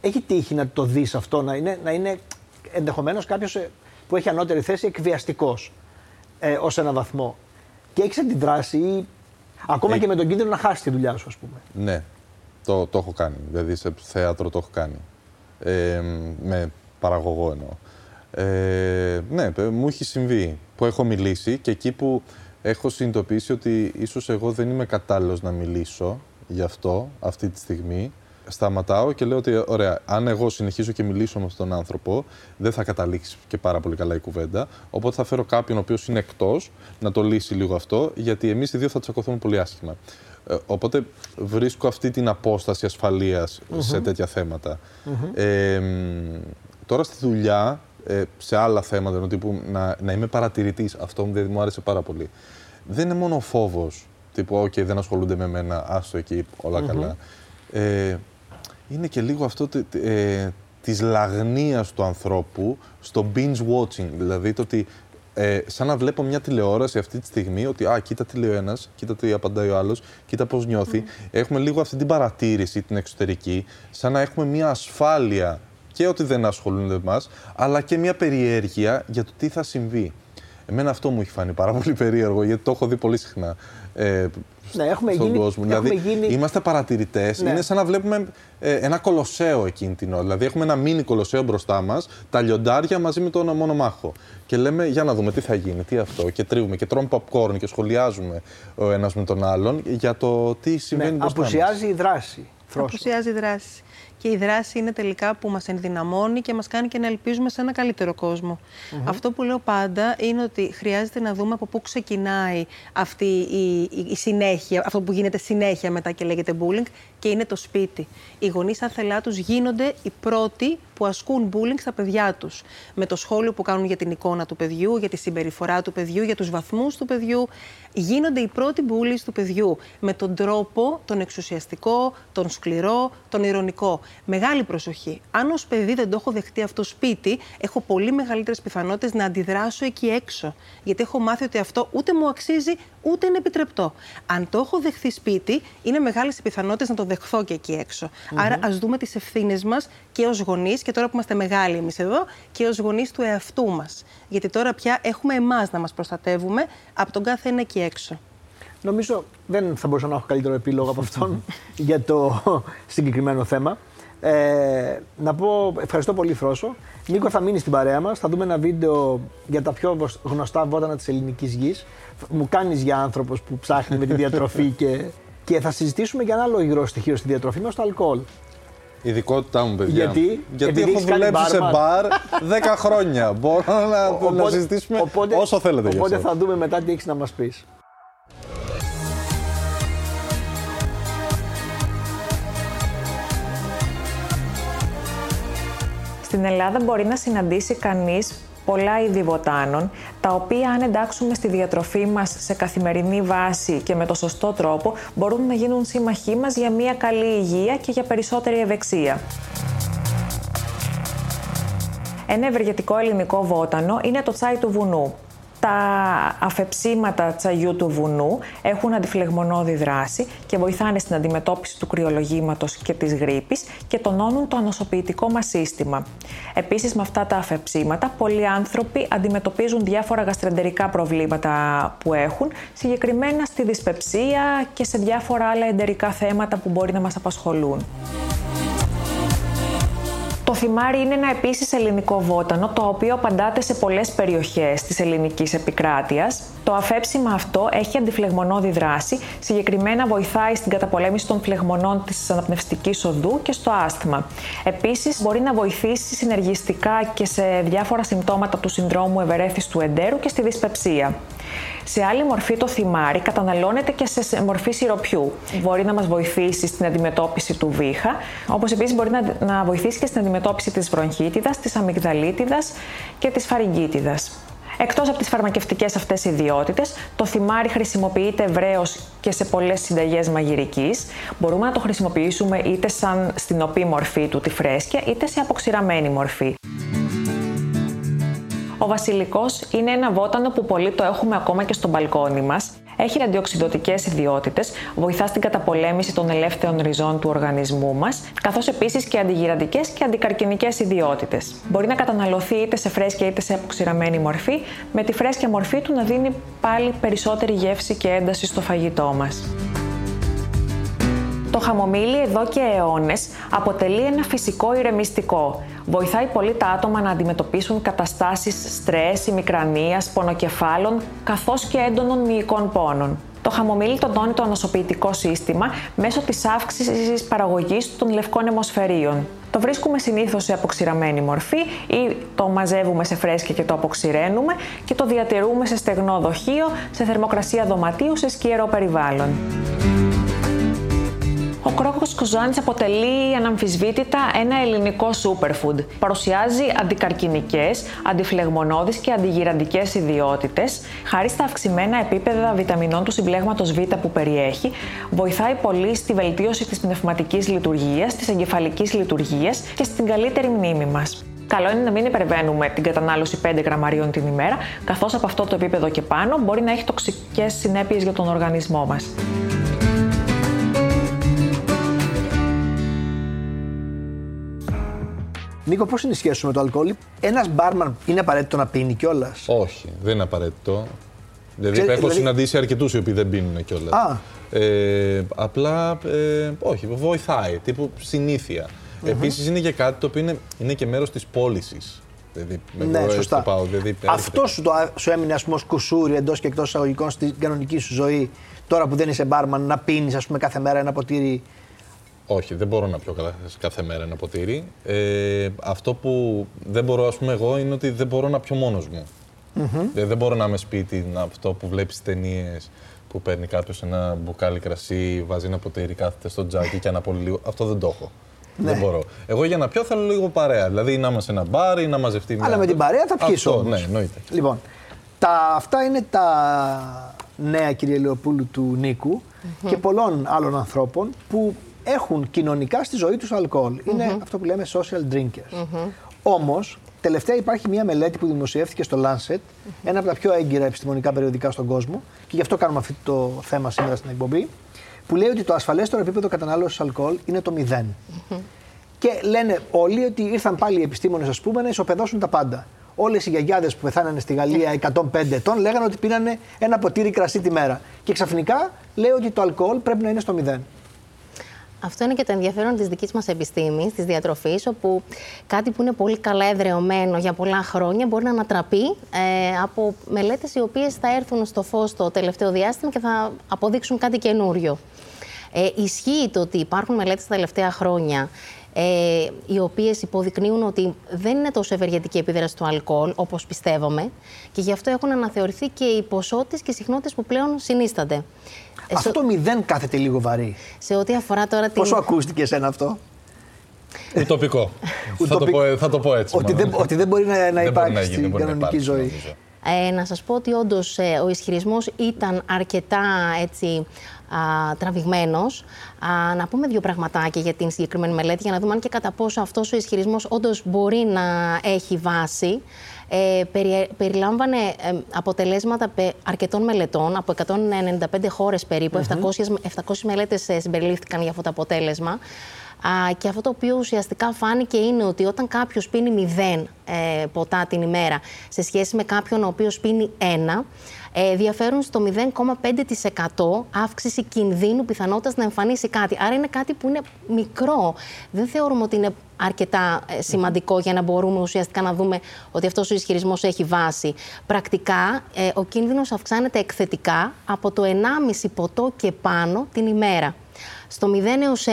Έχει τύχει να το δεις αυτό, να είναι, να είναι ενδεχομένως κάποιος που έχει ανώτερη θέση εκβιαστικός ε, ως ένα βαθμό. Και έχεις αντιδράσει ή ακόμα Ε, και με τον κίνδυνο να χάσει τη δουλειά σου, ας πούμε. Ναι, το, το έχω κάνει. Δηλαδή σε θέατρο το έχω κάνει. Ε, με παραγωγό εννοώ. Ε, ναι, παι- μου έχει συμβεί που έχω μιλήσει και εκεί που έχω συνειδητοποιήσει ότι ίσως εγώ δεν είμαι κατάλληλος να μιλήσω γι' αυτό αυτή τη στιγμή. Σταματάω και λέω ότι ωραία, αν εγώ συνεχίσω και μιλήσω με αυτόν τον άνθρωπο, δεν θα καταλήξει και πάρα πολύ καλά η κουβέντα. Οπότε θα φέρω κάποιον ο οποίος είναι εκτός να το λύσει λίγο αυτό, γιατί εμείς οι δύο θα τσακωθούμε πολύ άσχημα. Ε, οπότε βρίσκω αυτή την απόσταση ασφαλείας σε τέτοια θέματα. Ε, μ, τώρα στη δουλειά, ε, σε άλλα θέματα, ενώ τύπου να, να είμαι παρατηρητής, αυτό μου, μου άρεσε πάρα πολύ. Δεν είναι μόνο ο φόβος, τύπου, οκ, δεν ασχολούνται με μένα, άστο εκεί, όλα καλά. Ε, είναι και λίγο αυτό τε- τε- ε, της λαγνίας του ανθρώπου στο binge watching. Δηλαδή το ότι ε, σαν να βλέπω μια τηλεόραση αυτή τη στιγμή ότι α, κοίτα τι λέει ο ένας, κοίτα τι απαντάει ο άλλος, κοίτα πώς νιώθει. Έχουμε λίγο αυτή την παρατήρηση, την εξωτερική, σαν να έχουμε μια ασφάλεια και ότι δεν ασχολούνται με εμάς, αλλά και μια περιέργεια για το τι θα συμβεί. Εμένα αυτό μου έχει φανεί πάρα πολύ περίεργο, γιατί το έχω δει πολύ συχνά ε, Ναι, έχουμε στον γίνει- κόσμο. έχουμε δηλαδή, γίνει- είμαστε παρατηρητές. Ναι. Είναι σαν να βλέπουμε ε, ένα κολοσσέο εκείνη την ώρα. Δηλαδή, έχουμε ένα μίνι κολοσσέο μπροστά μας, τα λιοντάρια μαζί με τον μονομάχο. Και λέμε, για να δούμε τι θα γίνει, τι αυτό. Και τρίβουμε και τρώμε popcorn και σχολιάζουμε ο ένας με τον άλλον για το τι συμβαίνει Ναι, μπροστά μας. απουσιάζει η δράση. Φρόσο. Απουσιάζει η δράση. Και η δράση είναι τελικά που μας ενδυναμώνει και μας κάνει και να ελπίζουμε σε ένα καλύτερο Αυτό που λέω πάντα είναι ότι χρειάζεται να δούμε από πού ξεκινάει αυτή η, η, η συνέχεια, αυτό που γίνεται συνέχεια μετά και λέγεται bullying και είναι το σπίτι. Οι γονείς αθελά τους γίνονται οι πρώτοι που ασκούν bullying στα παιδιά τους. Με το σχόλιο που κάνουν για την εικόνα του παιδιού, για τη συμπεριφορά του παιδιού, για τους βαθμούς του παιδιού. Γίνονται οι πρώτοι bullies του παιδιού. Με τον τρόπο, τον εξουσιαστικό, τον σκληρό, τον ηρωνικό. Μεγάλη προσοχή. Αν ως παιδί δεν το έχω δεχτεί αυτό σπίτι, έχω πολύ μεγαλύτερες πιθανότητες να αντιδράσω εκεί έξω. Γιατί έχω μάθει ότι αυτό ούτε μου αξίζει, ούτε είναι επιτρεπτό. Αν το έχω δεχθεί σπίτι, είναι μεγάλες οι πιθανότητες να το δεχθώ και εκεί έξω. Άρα, ας δούμε τις ευθύνες μας και ως γονείς, και τώρα που είμαστε μεγάλοι εμείς εδώ, και ως γονείς του εαυτού μας. Γιατί τώρα πια έχουμε εμάς να μας προστατεύουμε από τον κάθε ένα εκεί έξω. Νομίζω δεν θα μπορούσα να έχω καλύτερο επίλογο από αυτόν για το συγκεκριμένο θέμα. Ε, να πω ευχαριστώ πολύ Φρόσο. Νίκο θα μείνεις στην παρέα μας. Θα δούμε ένα βίντεο για τα πιο γνωστά βότανα της ελληνικής γης. Μου κάνεις για άνθρωπος που ψάχνει με τη διατροφή και, και θα συζητήσουμε για ένα άλλο υγρό στοιχείο στη διατροφή μας, το αλκοόλ. Ειδικότητά μου, παιδιά. Γιατί, Γιατί έχω δουλέψει σε μπαρ 10 χρόνια. Μπορώ να, οπότε, να συζητήσουμε οπότε, όσο θέλετε Οπότε θα δούμε μετά τι έχεις να μας πεις. Στην Ελλάδα μπορεί να συναντήσει κανείς πολλά είδη βοτάνων, τα οποία αν εντάξουμε στη διατροφή μας σε καθημερινή βάση και με το σωστό τρόπο, μπορούν να γίνουν σύμμαχοί μας για μια καλή υγεία και για περισσότερη ευεξία. Ένα ευεργετικό ελληνικό βότανο είναι το τσάι του βουνού, τα αφεψίματα τσαγιού του βουνού έχουν αντιφλεγμονώδη δράση και βοηθάνε στην αντιμετώπιση του κρυολογήματος και της γρήπης και τονώνουν το ανοσοποιητικό μας σύστημα. Επίσης με αυτά τα αφεψίματα πολλοί άνθρωποι αντιμετωπίζουν διάφορα γαστρεντερικά προβλήματα που έχουν, συγκεκριμένα στη δυσπεψία και σε διάφορα άλλα εντερικά θέματα που μπορεί να μας απασχολούν. Το θυμάρι είναι ένα επίσης ελληνικό βότανο, το οποίο απαντάται σε πολλές περιοχές της ελληνικής επικράτειας. Το αφέψιμα αυτό έχει αντιφλεγμονώδη δράση, συγκεκριμένα βοηθάει στην καταπολέμηση των φλεγμονών της αναπνευστικής οδού και στο άσθμα. Επίσης, μπορεί να βοηθήσει συνεργιστικά και σε διάφορα συμπτώματα του συνδρόμου ευερέθης του εντέρου και στη δυσπεψία. Σε άλλη μορφή το θυμάρι καταναλώνεται και σε μορφή σιροπιού. Μπορεί να μας βοηθήσει στην αντιμετώπιση του βήχα, όπως επίσης μπορεί να, να βοηθήσει και στην αντιμετώπιση της βρονχίτιδας, της αμυγδαλίτιδας και της φαρυγγίτιδας. Εκτός από τις φαρμακευτικές αυτές ιδιότητες, το θυμάρι χρησιμοποιείται ευρέως και σε πολλές συνταγές μαγειρικής. Μπορούμε να το χρησιμοποιήσουμε είτε σαν στην οπή μορφή του, τη φρέσκια, είτε σε αποξηραμένη μορφή. Ο βασιλικός είναι ένα βότανο που πολύ το έχουμε ακόμα και στο μπαλκόνι μας. Έχει αντιοξυδοτικέ ιδιότητες, βοηθά στην καταπολέμηση των ελεύθερων ριζών του οργανισμού μας, καθώς επίσης και αντιγυραντικέ και αντικαρκυνικέ ιδιότητες. Μπορεί να καταναλωθεί είτε σε φρέσκια είτε σε αποξηραμένη μορφή, με τη φρέσκια μορφή του να δίνει πάλι περισσότερη γεύση και ένταση στο φαγητό μας. Το χαμομήλι εδώ και αιώνες αποτελεί ένα φυσικό ηρεμιστικό. Βοηθάει πολύ τα άτομα να αντιμετωπίσουν καταστάσεις στρες, ημικρανίας, πονοκεφάλων, καθώς και έντονων μυϊκών πόνων. Το χαμομήλι τονώνει το ανοσοποιητικό σύστημα μέσω της αύξησης παραγωγής των λευκών αιμοσφαιρίων. Το βρίσκουμε συνήθως σε αποξηραμένη μορφή ή το μαζεύουμε σε φρέσκια και το αποξηραίνουμε και το διατηρούμε σε στεγνό δοχείο, σε θερμοκρασία δωματίου, σε σκιερό περιβάλλον. Ο κρόκος κουζάνης αποτελεί αναμφισβήτητα ένα ελληνικό superfood. Παρουσιάζει αντικαρκυνικέ, αντιφλεγμονώδεις και αντιγυραντικές ιδιότητες. Χάρη στα αυξημένα επίπεδα βιταμινών του συμπλέγματος Β που περιέχει, βοηθάει πολύ στη βελτίωση της πνευματικής λειτουργίας, της εγκεφαλικής λειτουργίας και στην καλύτερη μνήμη μας. Καλό είναι να μην υπερβαίνουμε την κατανάλωση 5 γραμμαρίων την ημέρα, καθώς από αυτό το επίπεδο και πάνω μπορεί να έχει τοξικές συνέπειες για τον οργανισμό μας. Νίκο, πώς είναι η σχέση σου με το αλκοόλ, Ένας μπάρμαν είναι απαραίτητο να πίνει κιόλας; Όχι, δεν είναι απαραίτητο. Δηλαδή, έχω δηλαδή... συναντήσει αρκετούς οι οποίοι δεν πίνουν κιόλας. Α. Ε, απλά, ε, όχι, βοηθάει, τύπου συνήθεια. Mm-hmm. Επίσης είναι και κάτι το οποίο είναι, είναι και μέρος της πώλησης. Δηλαδή, ναι, σωστά. Πάω, δηλαδή, Αυτό σου, το, σου έμεινε ας πούμε, ως κουσούρι εντός και εκτός εισαγωγικών στην κανονική σου ζωή, τώρα που δεν είσαι μπάρμαν, να πίνεις κάθε μέρα ένα ποτήρι Όχι, δεν μπορώ να πιω καταρχάς κάθε μέρα ένα ποτήρι. Ε, αυτό που δεν μπορώ, ας πούμε, εγώ είναι ότι δεν μπορώ να πιω μόνος μου. Ε, δεν μπορώ να είμαι σπίτι, να- αυτό που βλέπεις ταινίες που παίρνει κάποιος ένα μπουκάλι κρασί, βάζει ένα ποτήρι, κάθεται στο τζάκι και αναπολύει λίγο. Αυτό δεν το έχω. Δεν μπορώ. Εγώ για να πιω θέλω λίγο παρέα. Δηλαδή να είμαστε σε ένα μπαρ ή να μαζευτεί μια. Αλλά με την παρέα θα πιεις Αυτό, όμως. Ναι, εννοείται. Λοιπόν, τα, αυτά είναι τα νέα κυρία Λεοπούλου του νικου και πολλών άλλων ανθρώπων που έχουν κοινωνικά στη ζωή τους αλκοόλ. Είναι αυτό που λέμε social drinkers. Όμως, τελευταία υπάρχει μια μελέτη που δημοσιεύτηκε στο Lancet, ένα από τα πιο έγκυρα επιστημονικά περιοδικά στον κόσμο και γι' αυτό κάνουμε αυτό το θέμα σήμερα στην εκπομπή, που λέει ότι το ασφαλέστερο επίπεδο κατανάλωσης αλκοόλ είναι το 0. Και λένε όλοι ότι ήρθαν πάλι οι επιστήμονες, ας πούμε, να ισοπεδώσουν τα πάντα. Όλες οι γιαγιάδες που πεθάνανε στη Γαλλία 105 ετών λέγανε ότι πίνανε ένα ποτήρι κρασί τη μέρα. Και ξαφνικά λέει ότι το αλκοόλ πρέπει να είναι στο μηδέν. Αυτό είναι και το ενδιαφέρον της δικής μας επιστήμης, της διατροφής, όπου κάτι που είναι πολύ καλά εδρεωμένο για πολλά χρόνια μπορεί να ανατραπεί ε, από μελέτες οι οποίες θα έρθουν στο φως το τελευταίο διάστημα και θα αποδείξουν κάτι καινούριο. Ε, ισχύει το ότι υπάρχουν μελέτες τα τελευταία χρόνια ε, οι οποίες υποδεικνύουν ότι δεν είναι τόσο ευεργετική η επίδραση του αλκοόλ όπως πιστεύαμε και γι' αυτό έχουν αναθεωρηθεί και οι ποσότητες και οι συχνότητες που πλέον συνίστανται. Ε, Αυτό σε- το μηδέν κάθεται λίγο βαρύ. σε ό,τι αφορά τώρα την... Πόσο ακούστηκε εσένα αυτό, Ουτοπικό. θα, το Ουτοπι- πω, θα το πω έτσι. ότι, μάλλον. δεν, ότι δεν μπορεί να, να Δεν μπορεί υπάρξει να γίνει, στην δεν μπορεί να κανονική υπάρξει, ζωή. νομίζω. Ε, να σας πω ότι όντως ε, ο ισχυρισμός ήταν αρκετά έτσι, α, τραβηγμένος. Α, να πούμε δύο πραγματάκια για την συγκεκριμένη μελέτη για να δούμε αν και κατά πόσο αυτός ο ισχυρισμός όντως μπορεί να έχει βάση. Ε, περι- περιλάμβανε ε, αποτελέσματα πε- αρκετών μελετών από 195 χώρες περίπου, 700, με- 700 μελέτες ε, συμπεριλήφθηκαν για αυτό το αποτέλεσμα. Α, και αυτό το οποίο ουσιαστικά φάνηκε είναι ότι όταν κάποιος πίνει 0 ε, ποτά την ημέρα σε σχέση με κάποιον ο οποίος πίνει 1, ε, διαφέρουν στο 0,5% αύξηση κινδύνου πιθανότητας να εμφανίσει κάτι. Άρα είναι κάτι που είναι μικρό. Δεν θεωρούμε ότι είναι αρκετά ε, σημαντικό για να μπορούμε ουσιαστικά να δούμε ότι αυτός ο ισχυρισμός έχει βάση. Πρακτικά, ε, ο κίνδυνος αυξάνεται εκθετικά από το 1,5 ποτό και πάνω την ημέρα. Στο 0 έως 1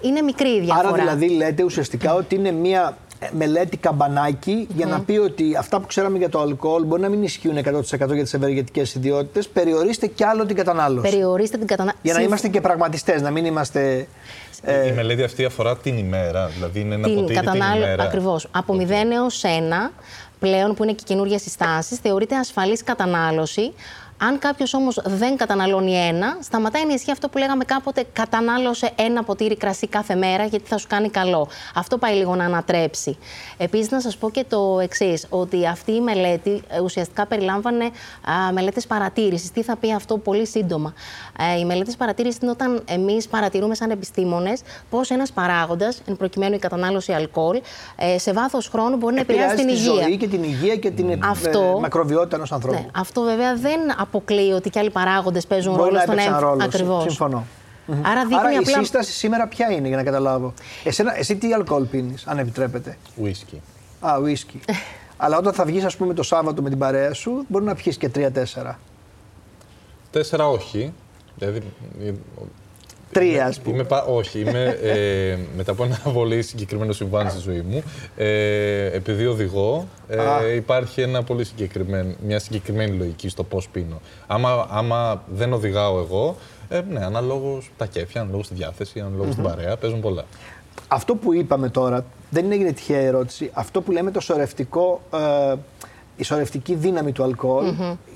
είναι μικρή η διαφορά. Άρα δηλαδή λέτε ουσιαστικά ότι είναι μια ε, μελέτη καμπανάκι για να πει ότι αυτά που ξέραμε για το αλκοόλ μπορεί να μην ισχύουν 100% για τις ευεργετικές ιδιότητες. Περιορίστε κι άλλο την κατανάλωση. Περιορίστε την κατανάλωση. Για να είμαστε και πραγματιστές, να μην είμαστε... ε, Η μελέτη αυτή αφορά την ημέρα. Δηλαδή είναι ένα την ποτήρι την κατανάλωση. ημέρα. Ακριβώς. Από 0 έως 1, πλέον που είναι και καινούργιες συστάσεις, θεωρείται ασφαλής κατανάλωση. Αν κάποιος όμως δεν καταναλώνει ένα, σταματάει να ισχύει αυτό που λέγαμε κάποτε: κατανάλωσε ένα ποτήρι κρασί κάθε μέρα, γιατί θα σου κάνει καλό. Αυτό πάει λίγο να ανατρέψει. Επίσης, να σας πω και το εξής: ότι αυτή η μελέτη ε, ουσιαστικά περιλάμβανε μελέτες παρατήρησης. Τι θα πει αυτό πολύ σύντομα. Ε, οι μελέτες παρατήρησης είναι όταν εμείς παρατηρούμε σαν επιστήμονες πώς ένας παράγοντας, εν προκειμένου η κατανάλωση αλκοόλ, ε, σε βάθος χρόνου μπορεί να επηρεάσει την τη υγεία. ζωή και την υγεία και την ε, Αυτό- ε, μακροβιότητα ενός ανθρώπου. Ναι, αυτό βέβαια δεν αποκλείει ότι και άλλοι παράγοντες παίζουν Μπορεί ρόλο να στον έπαιξαν έμφ- ρόλο. Ακριβώς. Συμφωνώ. Άρα δείχνει Άρα η απλά. σύσταση σήμερα ποια είναι για να καταλάβω. Εσένα, εσύ τι αλκοόλ πίνεις, αν επιτρέπετε; Whisky. Α, ουίσκι. Αλλά όταν θα βγεις ας πούμε το Σάββατο με την παρέα σου, μπορεί να πιεις και τρία-τέσσερα. Τέσσερα όχι. Δηλαδή, ε, Τρία, ας πούμε. Είμαι, πα- όχι, είμαι ε, μετά από ένα πολύ συγκεκριμένο συμβάν στη ζωή μου. Ε, επειδή οδηγώ, Α. ε, υπάρχει ένα πολύ συγκεκριμένο, μια συγκεκριμένη λογική στο πώς πίνω. Άμα, άμα δεν οδηγάω εγώ, ε, ναι, αναλόγως τα κέφια, αναλόγως τη διάθεση, αναλόγως την παρέα, παίζουν πολλά. Αυτό που είπαμε τώρα δεν είναι τυχαία ερώτηση. Αυτό που λέμε το σωρευτικό, ε, η σωρευτική δύναμη του αλκοόλ,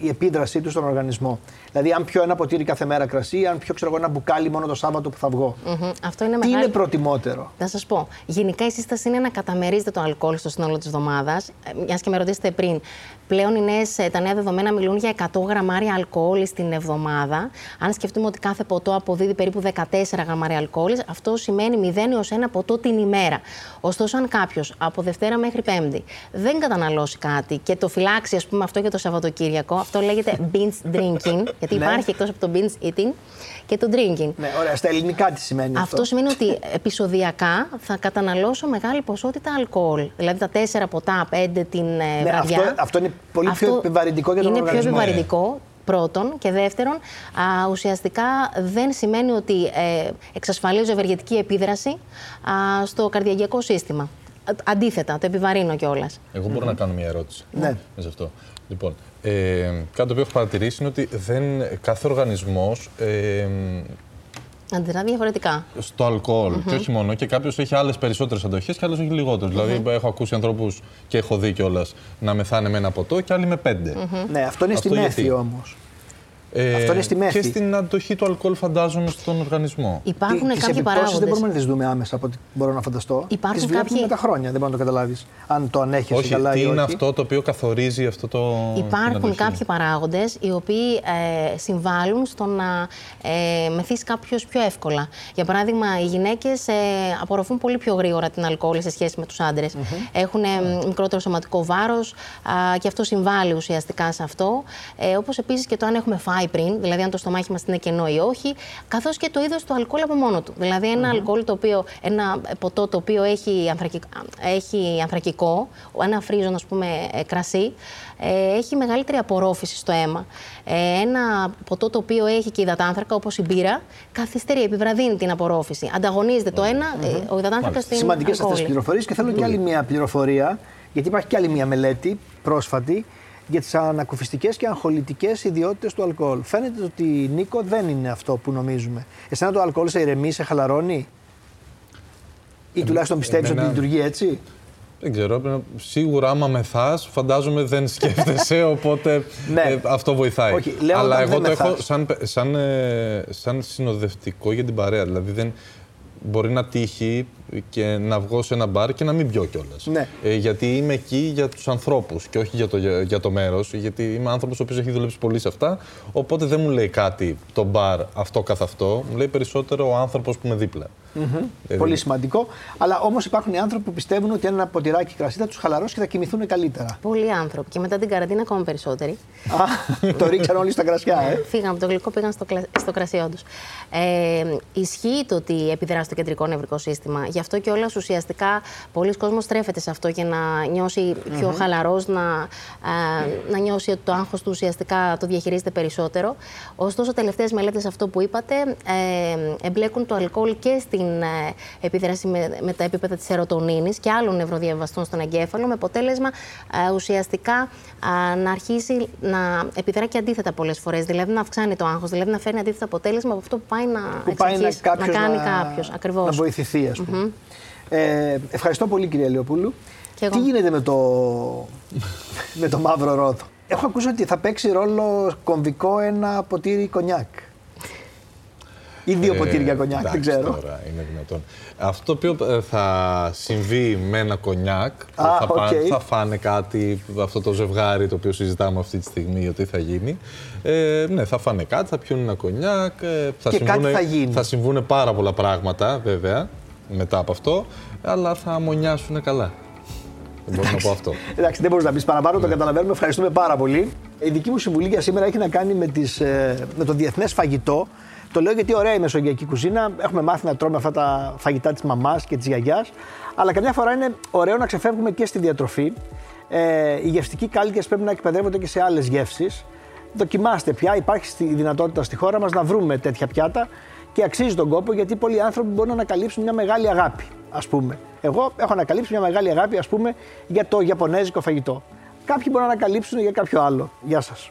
η επίδρασή του στον οργανισμό. Δηλαδή, αν πιω ένα ποτήρι κάθε μέρα κρασί, αν πιω ξέρω, εγώ, ένα μπουκάλι μόνο το Σάββατο που θα βγω. Μμμ. Αυτό είναι Τι μεγάλη... είναι προτιμότερο; Να σας πω. Γενικά η σύσταση είναι να καταμερίζετε το αλκοόλ στο σύνολο της εβδομάδας. Μιας και με ρωτήσετε πριν, πλέον οι νέες, ε, τα νέα δεδομένα μιλούν για 100 γραμμάρια αλκοόλ στην εβδομάδα. Αν σκεφτούμε ότι κάθε ποτό αποδίδει περίπου 14 γραμμάρια αλκοόλ, αυτό σημαίνει 0 έως 1 ποτό την ημέρα. Ωστόσο, αν κάποιος από Δευτέρα μέχρι Πέμπτη δεν καταναλώσει κάτι και το φυλάξει, ας πούμε, αυτό για το Σαββατοκύριακο, αυτό λέγεται binge drinking, γιατί Ναι. υπάρχει εκτός από το binge eating και το drinking. Ναι, ωραία. Στα ελληνικά τι σημαίνει αυτό; Αυτό σημαίνει ότι επεισοδιακά θα καταναλώσω μεγάλη ποσότητα αλκοόλ. Δηλαδή τα 4 ποτά, 5 την ε, Ναι, βραδιά. αυτό- αυτό είναι πολύ πιο επιβαρυντικό για τον είναι οργανισμό. πιο επιβαρυντικό. πρώτον. Και δεύτερον, α, ουσιαστικά δεν σημαίνει ότι ε, εξασφαλίζω ευεργετική επίδραση α, στο καρδιακό σύστημα. Αντίθετα, το επιβαρύνω κιόλας. Εγώ μπορώ να κάνω μια ερώτηση. Ναι. Σε αυτό. Λοιπόν, ε, κάτι το οποίο έχω παρατηρήσει είναι ότι δεν, κάθε οργανισμός ε, Αντιδρά διαφορετικά. στο αλκοολ και όχι μόνο, και κάποιος έχει άλλες περισσότερες αντοχές και άλλο έχει λιγότερες. Δηλαδή, έχω ακούσει ανθρώπους και έχω δει κιόλας να μεθάνε με ένα ποτό και άλλοι με πέντε. Ναι, αυτό είναι στη Αυτό μέθη γιατί; όμως. Ε, Αυτό είναι στη μέθη. Και στην αντοχή του αλκοόλ, φαντάζομαι, στον οργανισμό. Υπάρχουν Τι κάποιοι επιπτώσεις παράγοντες. δεν μπορούμε να τις δούμε άμεσα από ό,τι μπορώ να φανταστώ. Υπάρχουν τις βλέπουμε κάποιοι- με τα χρόνια, δεν μπορεί να το καταλάβεις. Αν το ανέχεσαι όχι, καλά τι ή είναι όχι. αυτό το οποίο καθορίζει αυτό το. την Υπάρχουν αντοχή. κάποιοι παράγοντες οι οποίοι ε, συμβάλλουν στο να ε, μεθύσει κάποιος πιο εύκολα. Για παράδειγμα, οι γυναίκες ε, απορροφούν πολύ πιο γρήγορα την αλκοόλ σε σχέση με τους άντρες. Έχουν ε, μικρότερο σωματικό βάρος και αυτό συμβάλλει ουσιαστικά σε αυτό. Ε, Όπως επίσης και το αν έχουμε φάει πριν, δηλαδή αν το στομάχι μας είναι κενό ή όχι, καθώς και το είδος του αλκοόλ από μόνο του. Δηλαδή, ένα αλκοόλ το οποίο, ένα ποτό το οποίο έχει, ανθρακικ- έχει ανθρακικό, ένα φρίζον, ας πούμε, ε, κρασί, ε, έχει μεγαλύτερη απορρόφηση στο αίμα. Ε, ένα ποτό το οποίο έχει και υδατάνθρακα, όπως η μπύρα, καθυστερεί, επιβραδύνει την απορρόφηση. Ανταγωνίζεται το ένα, ε, ο υδατάνθρακας στην Σημαντικές αυτές τις αλκοόλη. πληροφορίες και θέλω και άλλη μια πληροφορία, γιατί υπάρχει και άλλη μια μελέτη πρόσφατη για τις ανακουφιστικές και αγχολητικές ιδιότητες του αλκοόλ. Φαίνεται ότι Νίκο δεν είναι αυτό που νομίζουμε. Εσένα το αλκοόλ σε ηρεμεί, σε χαλαρώνει, ή τουλάχιστον πιστεύεις ότι εμένα- λειτουργεί έτσι; Δεν ξέρω. πρέπει να- Σίγουρα, άμα μεθάς, φαντάζομαι δεν σκέφτεσαι, οπότε Ναι. ε, αυτό βοηθάει. Όχι, λέω Αλλά όταν εγώ δεν το έχω μεθάς. σαν, σαν, ε, σαν συνοδευτικό για την παρέα. Δηλαδή, δεν, μπορεί να τύχει και να βγω σε ένα μπαρ και να μην πιω κιόλας. Ναι. Ε, γιατί είμαι εκεί για τους ανθρώπους και όχι για το, για, για το μέρος. Γιατί είμαι άνθρωπος ο οποίος έχει δουλέψει πολύ σε αυτά. Οπότε δεν μου λέει κάτι το μπαρ αυτό καθ' αυτό. Μου λέει περισσότερο ο άνθρωπος που είναι δίπλα. Δηλαδή, Πολύ σημαντικό. Αλλά όμως υπάρχουν οι άνθρωποι που πιστεύουν ότι ένα ποτηράκι κρασί θα τους χαλαρώσει και θα κοιμηθούν καλύτερα. Πολλοί άνθρωποι και μετά την καραντίνα ακόμα περισσότεροι. Α, το ρίξαν όλοι στα κρασιά, ε. Φύγαν από το γλυκό, πήγαν στο, κλα- στο κρασί, όντω. Ε, ισχύει το ότι επιδρά στο κεντρικό νευρικό σύστημα. Γι' αυτό και όλας ουσιαστικά πολλοί κόσμος στρέφεται σε αυτό για να νιώσει πιο χαλαρός, να, ε, να νιώσει ότι το άγχος του ουσιαστικά το διαχειρίζεται περισσότερο. Ωστόσο, τελευταίες μελέτες αυτό που είπατε ε, εμπλέκουν το αλκοόλ και στην ε, επίδραση με, με τα επίπεδα της σερωτονίνης και άλλων νευροδιαβαστών στον εγκέφαλο, με αποτέλεσμα ε, ουσιαστικά α, να αρχίσει να επιδρά και αντίθετα πολλές φορές. Δηλαδή να αυξάνει το άγχος, δηλαδή να φέρνει αντίθετο αποτέλεσμα από αυτό που πάει να, Που εξ πάει να, αρχής κάποιος να κάνει να, κάποιος. Ακριβώς. να βοηθηθεί, ας πούμε. Ε, ευχαριστώ πολύ, κυρία Λεοπούλου. Κι εγώ. Τι γίνεται με το, με το μαύρο ρόδο; Έχω ακούσει ότι θα παίξει ρόλο κομβικό ένα ποτήρι κονιάκ. Ή δύο Ε, ποτήρια κονιάκ, δεν εντάξει, ξέρω. Τώρα, είναι δυνατόν. Αυτό το οποίο ε, θα συμβεί με ένα κονιάκ, Α, θα, πά- οκ. θα φάνε κάτι, αυτό το ζευγάρι το οποίο συζητάμε αυτή τη στιγμή, ότι θα γίνει. Ε, ναι, θα φάνε κάτι, θα πιούν ένα κονιάκ. ε, θα Και κάτι συμβούνε- θα γίνει. Θα συμβούν πάρα πολλά πράγματα, βέβαια, μετά από αυτό, αλλά θα αμμονιάσουν καλά. Δεν μπορώ να πω αυτό. Εντάξει, δεν μπορείς να πεις παραπάνω, το καταλαβαίνουμε. Ευχαριστούμε πάρα πολύ. Η δική μου συμβουλή για σήμερα έχει να κάνει με, τις, ε, με το διεθνές φαγητό. Το λέω γιατί ωραία η μεσογειακή κουζίνα. Έχουμε μάθει να τρώμε αυτά τα φαγητά της μαμάς και της γιαγιάς. Αλλά καμιά φορά είναι ωραίο να ξεφεύγουμε και στη διατροφή. Ε, οι γευστικοί κάλικες πρέπει να εκπαιδεύονται και σε άλλες γεύσεις. Δοκιμάστε πια, υπάρχει στη δυνατότητα στη χώρα μας να βρούμε τέτοια πιάτα και αξίζει τον κόπο γιατί πολλοί άνθρωποι μπορούν να ανακαλύψουν μια μεγάλη αγάπη, ας πούμε. Εγώ έχω ανακαλύψει μια μεγάλη αγάπη, ας πούμε, για το Ιαπωνέζικο φαγητό. Κάποιοι μπορούν να ανακαλύψουν για κάποιο άλλο. Γεια σας.